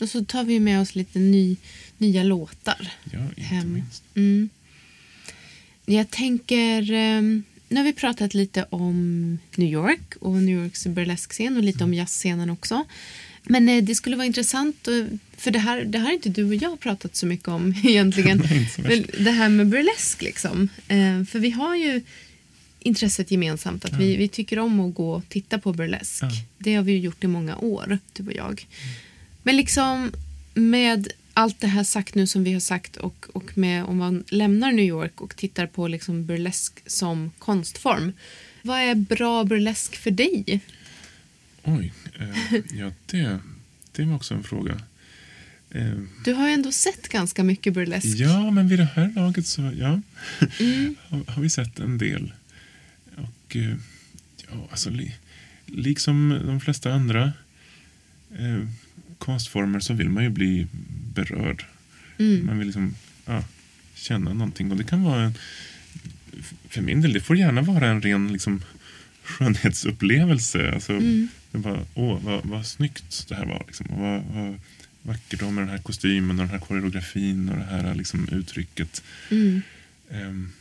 Och så tar vi med oss lite ny, nya låtar Ja, hem. minst. Mm. Jag tänker, ehm, nu har vi pratat lite om New York och New Yorks burleskscen och lite om jazzscenen också. Men eh, det skulle vara intressant, för det här, det här har inte du och jag pratat så mycket om [laughs] egentligen. [laughs] Men det här med burlesk liksom. Eh, För vi har ju intresset gemensamt att vi, vi tycker om att gå och titta på burlesk. Ja. Det har vi ju gjort i många år, du och jag. Men liksom med allt det här sagt nu som vi har sagt och, och med om man lämnar New York och tittar på liksom burlesk som konstform. Vad är bra burlesk för dig? Oj, eh, ja det, det var också en fråga. Eh, Du har ju ändå sett ganska mycket burlesk. ja, men vid det här laget så ja, Mm. [laughs] har, har vi sett en del. Och eh, ja, alltså li, liksom de flesta andra eh, konstformer så vill man ju bli berörd. Mm. Man vill liksom ja, känna någonting. Och det kan vara en, för min del, det får gärna vara en ren liksom, skönhetsupplevelse. Alltså, Mm. det bara, åh, vad, vad snyggt det här var. Liksom. Och vad, vad vackert med den här kostymen och den här koreografin och det här liksom, uttrycket. Mm. Ehm,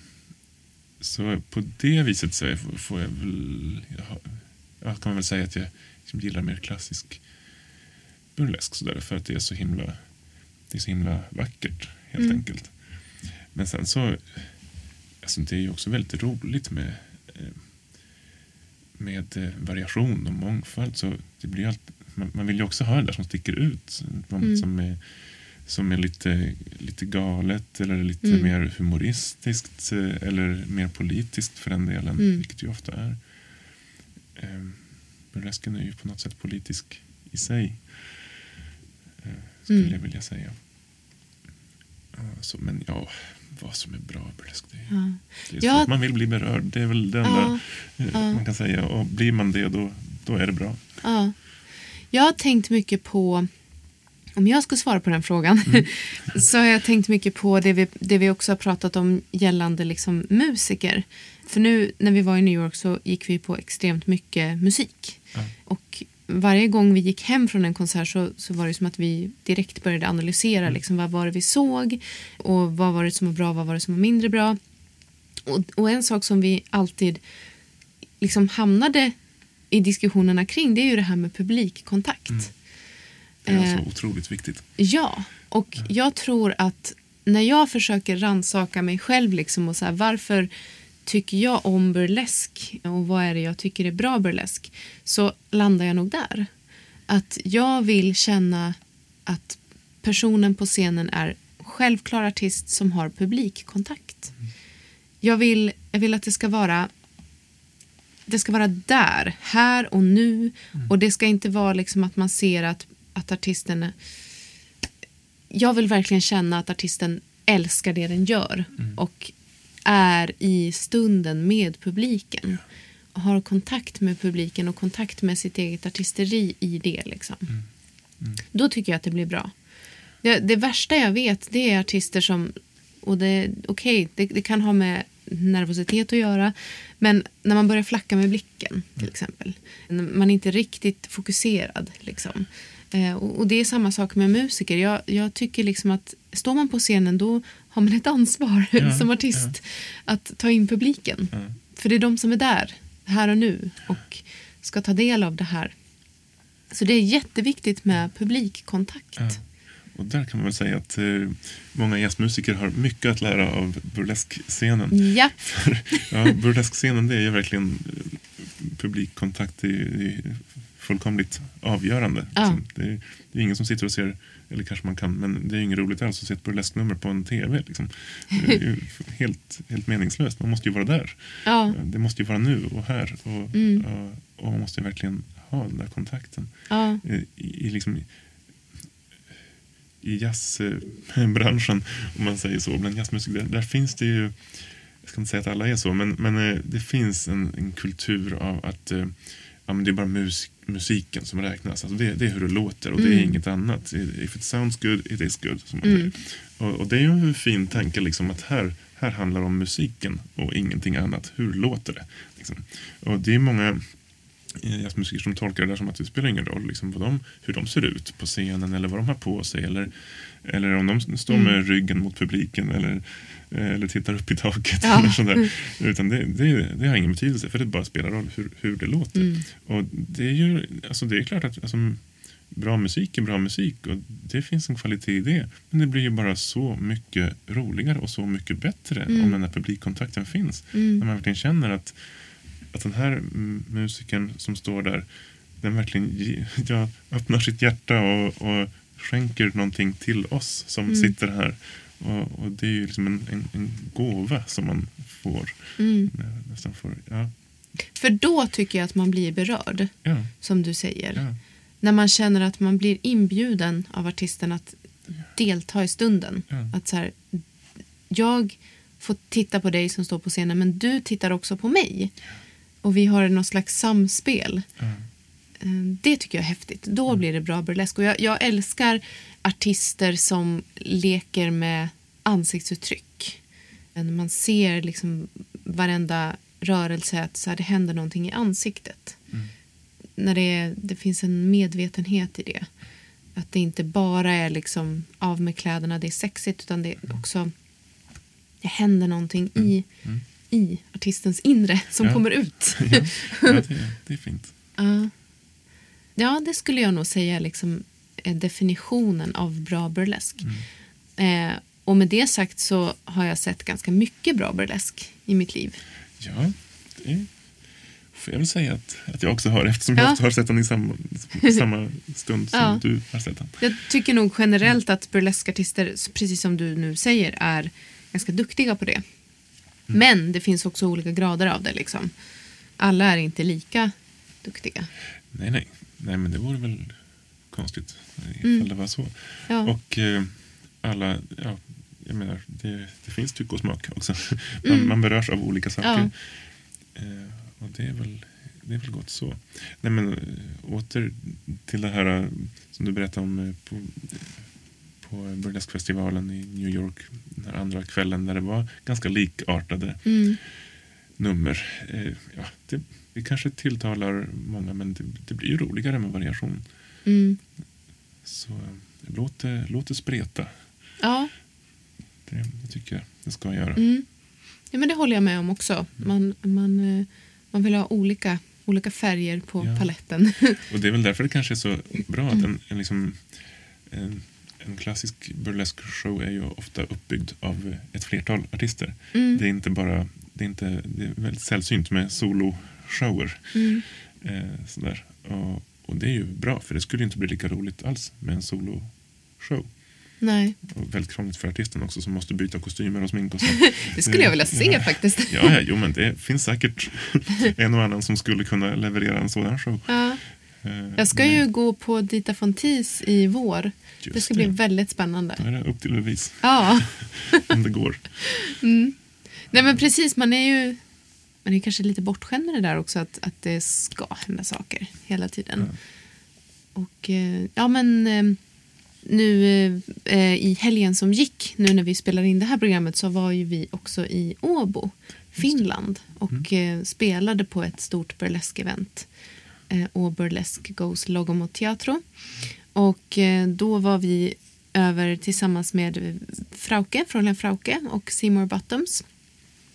så på det viset så får jag väl... Jag kan väl säga att jag liksom gillar mer klassisk burlesk sådär, för att det är så himla, det är så himla vackert helt Mm. enkelt. Men sen så, alltså det är ju också väldigt roligt med, eh, med eh, variation och mångfald. Så det blir ju allt, man, man vill ju också ha det där som sticker ut. Något Mm. som är, som är lite, lite galet eller lite Mm. mer humoristiskt eh, eller mer politiskt för den delen, Mm. vilket ju ofta är. Burlesken är ju på något sätt politisk i sig, skulle Mm. jag vilja säga. Ja, så, men ja, vad som är bra burlesk, det Ja. det är så Ja. att man vill bli berörd. Det är väl det enda Ja. eh, Ja. man kan säga. Och blir man det, då, då är det bra. Ja. Jag har tänkt mycket på, om jag ska svara på den frågan, [laughs] så har jag tänkt mycket på det vi, det vi också har pratat om gällande liksom musiker. För nu när vi var i New York så gick vi på extremt mycket musik. Och varje gång vi gick hem från en konsert så, så var det som att vi direkt började analysera liksom, vad var det vi såg och vad var det som var bra vad var det som var mindre bra. Och, och en sak som vi alltid liksom hamnade i diskussionerna kring det är ju det här med publikkontakt. Det är Eh. alltså otroligt viktigt. Ja, och jag tror att när jag försöker ransaka mig själv liksom och så här, varför tycker jag om burlesk och vad är det jag tycker är bra burlesk så landar jag nog där. Att jag vill känna att personen på scenen är självklar artist som har publikkontakt. Jag vill, jag vill att det ska vara det ska vara där, här och nu. Och det ska inte vara liksom att man ser att, att artisten... Jag vill verkligen känna att artisten älskar det den gör och är i stunden med publiken. Och har kontakt med publiken och kontakt med sitt eget artisteri i det. Liksom. Då tycker jag att det blir bra. Det, det värsta jag vet det är artister som... Och det, okej, det, det kan ha med nervositet att göra. Men när man börjar flacka med blicken till exempel. När Man är inte riktigt fokuserad. Liksom. Eh, och, och det är samma sak med musiker. Jag, jag tycker liksom att står man på scenen då har man ett ansvar Ja, [laughs] som artist att ta in publiken. Ja. För det är de som är där, här och nu och ska ta del av det här. Så det är jätteviktigt med publikkontakt. Ja. Och där kan man väl säga att eh, många jazzmusiker har mycket att lära av burleskscenen. Ja. [laughs] ja, burleskscenen det är ju verkligen eh, publikkontakt. Det är, det är fullkomligt avgörande. Ja. Liksom. Det, är, det är ingen som sitter och ser, eller kanske man kan, men det är inget roligt alls att se ett burlesknummer på en tv. Liksom. Det är ju [laughs] helt, helt meningslöst. Man måste ju vara där. Ja. Det måste ju vara nu och här. Och, Mm. och, och man måste verkligen ha den där kontakten. Ja. I, i, liksom, i jazzbranschen, om man säger så, bland jazzmusiker, där, där finns det ju, jag ska inte säga att alla är så, men, men eh, det finns en, en kultur av att eh, ja, men det är bara mus, musiken som räknas. Alltså det, det är hur det låter och det är Mm. inget annat. If it sounds good, it is good. Som man Mm. säger. Och, och det är ju en fin tanke liksom, att här, här handlar det om musiken och ingenting annat. Hur låter det? Liksom. Och det är många eh, jazzmusiker som tolkar det där som att det spelar ingen roll liksom, vad de, hur de ser ut på scenen eller vad de har på sig. Eller, eller om de står med Mm. ryggen mot publiken eller, eller tittar upp i taket. Ja. [laughs] Eller sådär. Utan det, det, det har ingen betydelse för det bara spelar roll hur, hur det låter. Mm. Och det är ju alltså det är klart att alltså, bra musik är bra musik och det finns en kvalitet i det. Men det blir ju bara så mycket roligare och så mycket bättre Mm. om den här publikkontakten finns. Mm. När man verkligen känner att, att den här mm, musikern som står där, den verkligen ge, [laughs] ja, öppnar sitt hjärta och, och skänker någonting till oss som Mm. sitter här. Och, och det är ju liksom en, en, en gåva som man får. Mm. Eh, Nästan får ja, För då tycker jag att man blir berörd, ja, som du säger. ja, När man känner att man blir inbjuden av artisten att delta i stunden. Att så här, jag får titta på dig som står på scenen men du tittar också på mig. Och vi har något slags samspel. Ja. Eh, Det tycker jag är häftigt. Då blir det bra burlesk. Och jag, jag älskar artister som leker med ansiktsuttryck. Eh, Man ser liksom varenda rörelse att så här, det händer någonting i ansiktet. När det, är, det finns en medvetenhet i det. Att det inte bara är liksom av med kläderna, det är sexigt utan det är också det händer någonting i, i artistens inre som Ja. kommer ut. [laughs] ja, ja det, det är fint. [laughs] Ja. Ja, det skulle jag nog säga liksom, är definitionen av bra burlesk. Eh, och med det sagt så har jag sett ganska mycket bra burlesk i mitt liv. Ja, det får jag väl säga att, att jag också har eftersom Ja. jag har sett den i samma, samma stund som [laughs] Ja. du har sett den. Jag tycker nog generellt att burleskartister, precis som du nu säger, är ganska duktiga på det. Men det finns också olika grader av det. Liksom. Alla är inte lika duktiga. Nej, nej. Nej, men det vore väl konstigt ifall Mm. det var så. Ja. Och eh, alla, ja, jag menar, det, det finns tycke och smak också. [laughs] Man, man berörs av olika saker. Eh, och det är väl, det är väl gott så. Nej, men eh, åter till det här eh, som du berättade om eh, på, på burleskfestivalen i New York den här andra kvällen där det var ganska likartade Mm. Nummer. Eh, ja, det, det kanske tilltalar många men det, det blir ju roligare med variation. Mm. Så eh, låt det, låt det spreta. Ja, Det, det tycker jag det ska göra. Mm. Ja, men det håller jag med om också. Man, man, eh, man vill ha olika, olika färger på Ja. paletten. [laughs] Och det är väl därför det kanske är så bra att en, en, liksom, en, en klassisk burlesk show är ju ofta uppbyggd av ett flertal artister. Mm. Det är inte bara, det är, inte, det är väldigt sällsynt med soloshower. Mm. Eh, sådär. Och, och det är ju bra för det skulle inte bli lika roligt alls med en soloshow. Nej, Och väldigt krångligt för artisten också som måste byta kostymer och smink och så. [laughs] det skulle jag vilja se Ja. faktiskt. Ja, ja, jo, men det finns säkert [laughs] en och annan som skulle kunna leverera en sådan show. Ja. Eh, Jag ska men ju gå på Dita Fontis i vår. Just det ska det. bli väldigt spännande. Då är det upp till bevis Ja, [laughs] om det går. Nej men precis. Man är ju man är kanske lite bortskämd med det där också. Att, att det ska hända saker hela tiden. Och eh, ja men eh, nu eh, i helgen som gick, nu när vi spelar in det här programmet så var ju vi också i Åbo, Finland och eh, spelade på ett stort burlesk-event. Eh, och Burlesque Goes Logomo Teatro. Och eh, då var vi över tillsammans med Frauke, Fräulein Frauke och Seymour Bottoms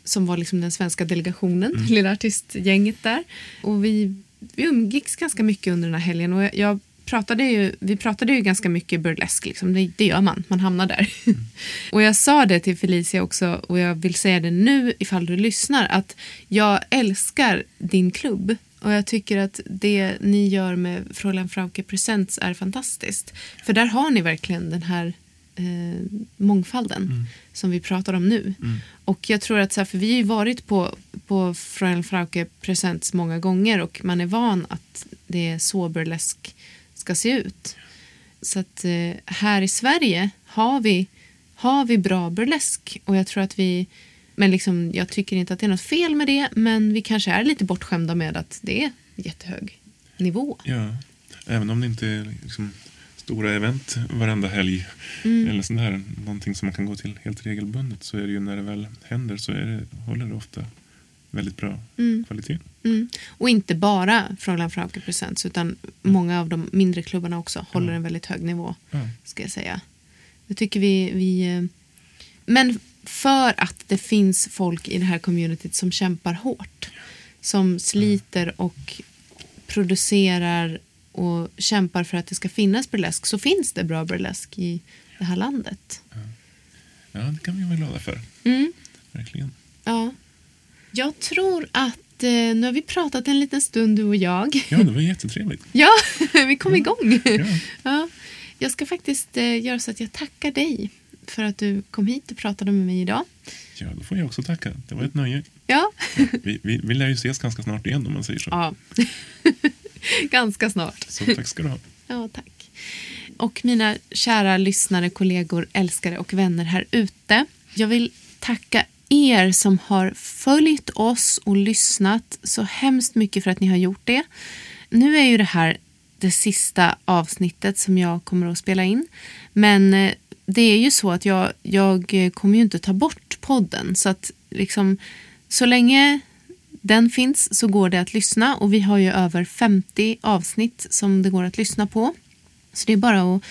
som var liksom den svenska delegationen, lilla artistgänget där. Och vi, vi umgicks ganska mycket under den här helgen och jag, jag pratade ju, vi pratade ju ganska mycket burlesk, liksom. det, det gör man, man hamnar där. [laughs] och jag sa det till Felicia också och jag vill säga det nu ifall du lyssnar att jag älskar din klubb och jag tycker att det ni gör med Fräulein Frauke Presents är fantastiskt. För där har ni verkligen den här eh, mångfalden som vi pratar om nu. Och jag tror att, så här, för vi har ju varit på, på Fräulein Frauke Presents många gånger och man är van att det är så burlesk ska se ut. Så att eh, här i Sverige har vi, har vi bra burlesk och jag tror att vi men liksom, jag tycker inte att det är något fel med det men vi kanske är lite bortskämda med att det är jättehög nivå. Ja, även om det inte är liksom stora event varenda helg Mm. eller sånt där, någonting som man kan gå till helt regelbundet så är det ju när det väl händer så är det, håller det ofta väldigt bra kvalitet. Mm. Och inte bara Fräulein Frauke Presents utan många av de mindre klubbarna också håller en väldigt hög nivå. Ja. ska jag säga. Jag tycker vi, vi... Men för att det finns folk i det här communityt som kämpar hårt. Som sliter och producerar och kämpar för att det ska finnas burlesk så finns det bra burlesk i det här landet. ja, det kan vi vara glada för. Mm. Verkligen. Ja. Jag tror att eh, nu har vi pratat en liten stund du och jag. Ja, det var jättetrevligt. [laughs] Ja, [laughs] vi kom igång. Ja. [laughs] Ja, jag ska faktiskt eh, göra så att jag tackar dig för att du kom hit och pratade med mig idag. Ja, då får jag också tacka. Det var ett nöje. Ja, Vi, vi, vi lär ju ses ganska snart igen om man säger så. ja. [laughs] ganska snart. Så tack ska du ha. Ja, tack. Och mina kära lyssnare, kollegor, älskare och vänner här ute. Jag vill tacka er som har följt oss och lyssnat så hemskt mycket för att ni har gjort det. Nu är ju det här det sista avsnittet som jag kommer att spela in. Men eh, det är ju så att jag, jag kommer ju inte ta bort podden. Så att liksom så länge den finns så går det att lyssna och vi har ju över 50 avsnitt som det går att lyssna på. Så det är bara att,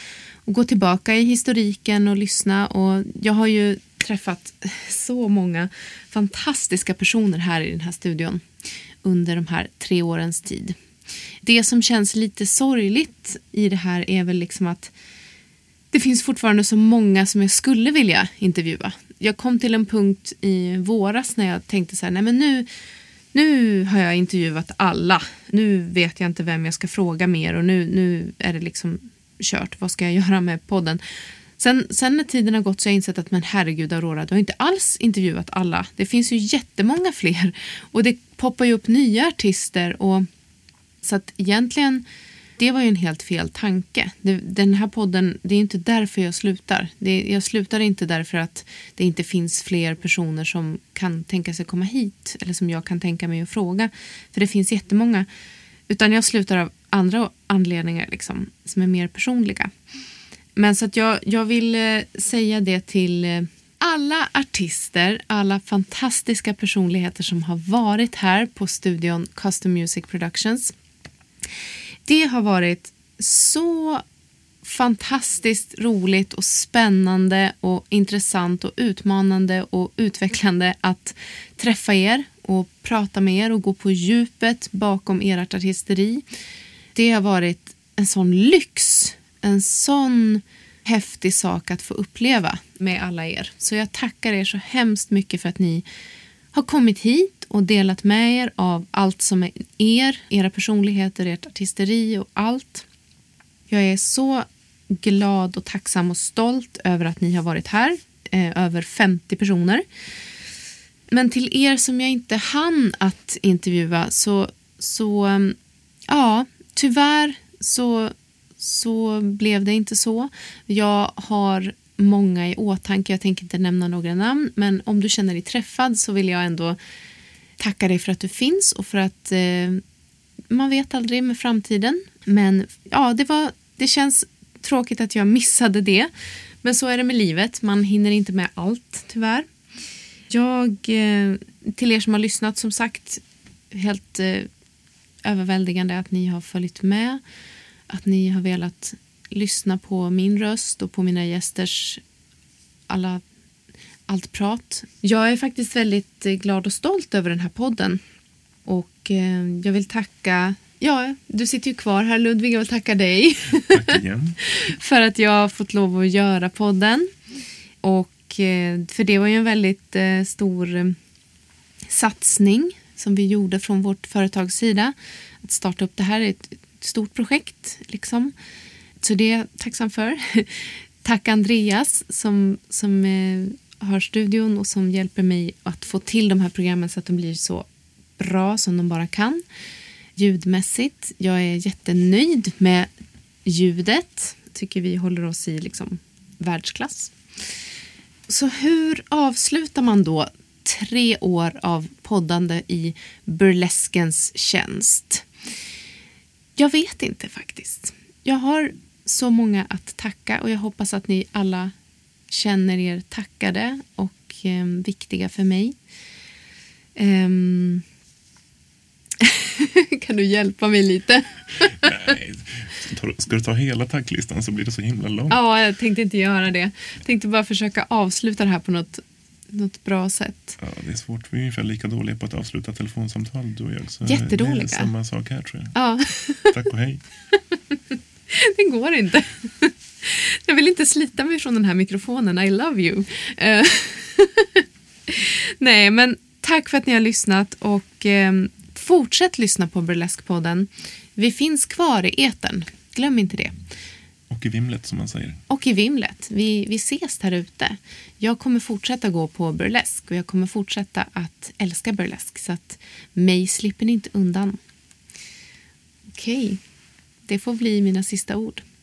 att gå tillbaka i historiken och lyssna och jag har ju träffat [laughs] så många fantastiska personer här i den här studion under de här tre årens tid. Det som känns lite sorgligt i det här är väl liksom att det finns fortfarande så många som jag skulle vilja intervjua. Jag kom till en punkt i våras när jag tänkte så här, nej men nu, nu har jag intervjuat alla. Nu vet jag inte vem jag ska fråga mer och nu, nu är det liksom kört. Vad ska jag [laughs] göra med podden? Sen, sen när tiden har gått så har jag insett att men herregud Aurora, du har inte alls intervjuat alla. Det finns ju jättemånga fler och det poppar ju upp nya artister och så att egentligen det var ju en helt fel tanke. Den här podden, det är inte därför jag slutar. Det, jag slutar inte därför att det inte finns fler personer som kan tänka sig komma hit eller som jag kan tänka mig att fråga. För det finns jättemånga. Utan jag slutar av andra anledningar liksom, som är mer personliga. Men så att jag, jag vill eh, säga det till eh, alla artister, alla fantastiska personligheter som har varit här på studion Custom Music Productions. Det har varit så fantastiskt roligt och spännande och intressant och utmanande och utvecklande att träffa er och prata med er och gå på djupet bakom ert artisteri. Det har varit en sån lyx, en sån häftig sak att få uppleva med alla er. Så jag tackar er så hemskt mycket för att ni har kommit hit och delat med er av allt som är er, era personligheter, ert artisteri och allt. Jag är så glad och tacksam och stolt över att ni har varit här, eh, över 50 personer. Men till er som jag inte hann att intervjua så, så mm, ja, tyvärr så, så blev det inte så. Jag har många i åtanke. Jag tänker inte nämna några namn, men om du känner dig träffad så vill jag ändå tacka dig för att du finns och för att eh, man vet aldrig med framtiden. Men ja, det, var, det känns tråkigt att jag missade det. Men så är det med livet. Man hinner inte med allt, tyvärr. Jag, eh, till er som har lyssnat, som sagt, helt eh, överväldigande att ni har följt med. Att ni har velat lyssna på min röst och på mina gästers alla, allt prat. Jag är faktiskt väldigt eh, glad och stolt över den här podden. Och eh, jag vill tacka Ja, du sitter ju kvar här Ludvig. Jag vill tacka dig. Tack igen. [laughs] för att jag har fått lov att göra podden. Och eh, för det var ju en väldigt stor satsning som vi gjorde från vårt företags sida. Att starta upp det här är ett stort projekt. Liksom. Så det är jag tacksam för. [laughs] Tack Andreas som, som Hörstudion har studion och som hjälper mig att få till de här programmen så att de blir så bra som de bara kan. Ljudmässigt. Jag är jättenöjd med ljudet. Tycker vi håller oss i liksom världsklass. Så hur avslutar man då tre år av poddande i burleskens tjänst? Jag vet inte faktiskt. Jag har så många att tacka och jag hoppas att ni alla känner er tackade och eh, viktiga för mig. Um... [laughs] kan du hjälpa mig lite? Nej, ska du ta hela tacklistan så blir det så himla långt. Ja, jag tänkte inte göra det. Jag tänkte bara försöka avsluta det här på något, något bra sätt. Ja, det är svårt. Vi är ungefär lika dåliga på att avsluta telefonsamtal, du och jag. Så Jättedåliga. Det är samma sak här tror jag. Ja. Tack och hej. [laughs] det går inte. [laughs] Jag vill inte slita mig från den här mikrofonen. I love you. Eh, [laughs] nej, men tack för att ni har lyssnat och eh, fortsätt lyssna på Burlesque-podden. Vi finns kvar i eten. Glöm inte det. Och i vimlet som man säger. Och i vimlet. Vi, vi ses där ute. Jag kommer fortsätta gå på burlesk och jag kommer fortsätta att älska burlesk så att mig slipper ni inte undan. Okej. Okay. Det får bli mina sista ord.